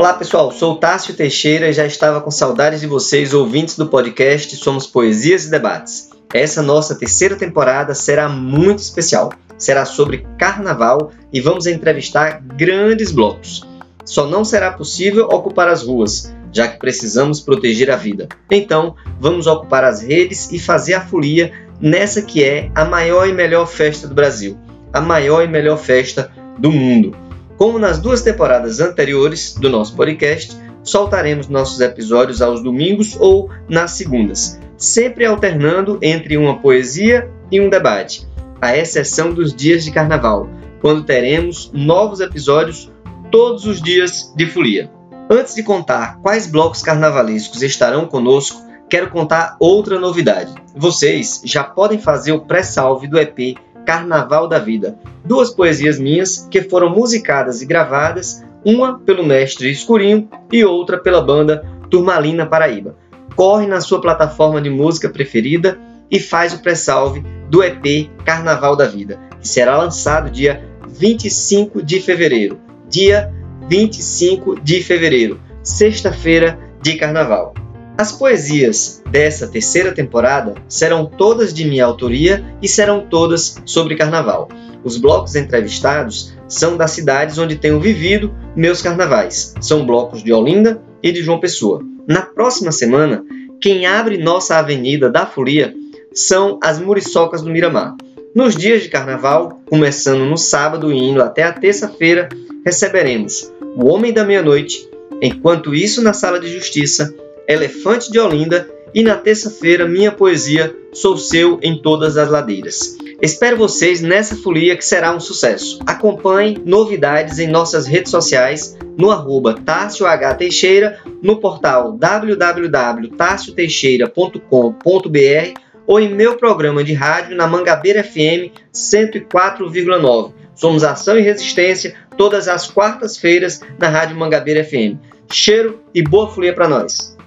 Olá pessoal, sou Tássio Teixeira e já estava com saudades de vocês, ouvintes do podcast Somos Poesias e Debates. Essa nossa terceira temporada será muito especial. Será sobre carnaval e vamos entrevistar grandes blocos. Só não será possível ocupar as ruas, já que precisamos proteger a vida. Então, vamos ocupar as redes e fazer a folia nessa que é a maior e melhor festa do Brasil, a maior e melhor festa do mundo. Como nas duas temporadas anteriores do nosso podcast, soltaremos nossos episódios aos domingos ou nas segundas, sempre alternando entre uma poesia e um debate, à exceção dos dias de carnaval, quando teremos novos episódios todos os dias de folia. Antes de contar quais blocos carnavalescos estarão conosco, quero contar outra novidade. Vocês já podem fazer o pré-salve do EP Carnaval da Vida. Duas poesias minhas que foram musicadas e gravadas, uma pelo mestre Escurinho e outra pela banda Turmalina Paraíba. Corre na sua plataforma de música preferida e faz o pré-salve do EP Carnaval da Vida, que será lançado dia 25 de fevereiro. Dia 25 de fevereiro, sexta-feira de carnaval. As poesias dessa terceira temporada serão todas de minha autoria e serão todas sobre carnaval. Os blocos entrevistados são das cidades onde tenho vivido meus carnavais. São blocos de Olinda e de João Pessoa. Na próxima semana, quem abre nossa Avenida da Folia são as Muriçocas do Miramar. Nos dias de carnaval, começando no sábado e indo até a terça-feira, receberemos o Homem da Meia-Noite. Enquanto isso, na Sala de Justiça, Elefante de Olinda e na terça-feira minha poesia Sou Seu em Todas as Ladeiras. Espero vocês nessa folia que será um sucesso. Acompanhe novidades em nossas redes sociais no arroba H. Teixeira, no portal www.tarcioteixeira.com.br ou em meu programa de rádio na Mangabeira FM 104,9. Somos Ação e Resistência todas as quartas-feiras na Rádio Mangabeira FM. Cheiro e boa folia para nós!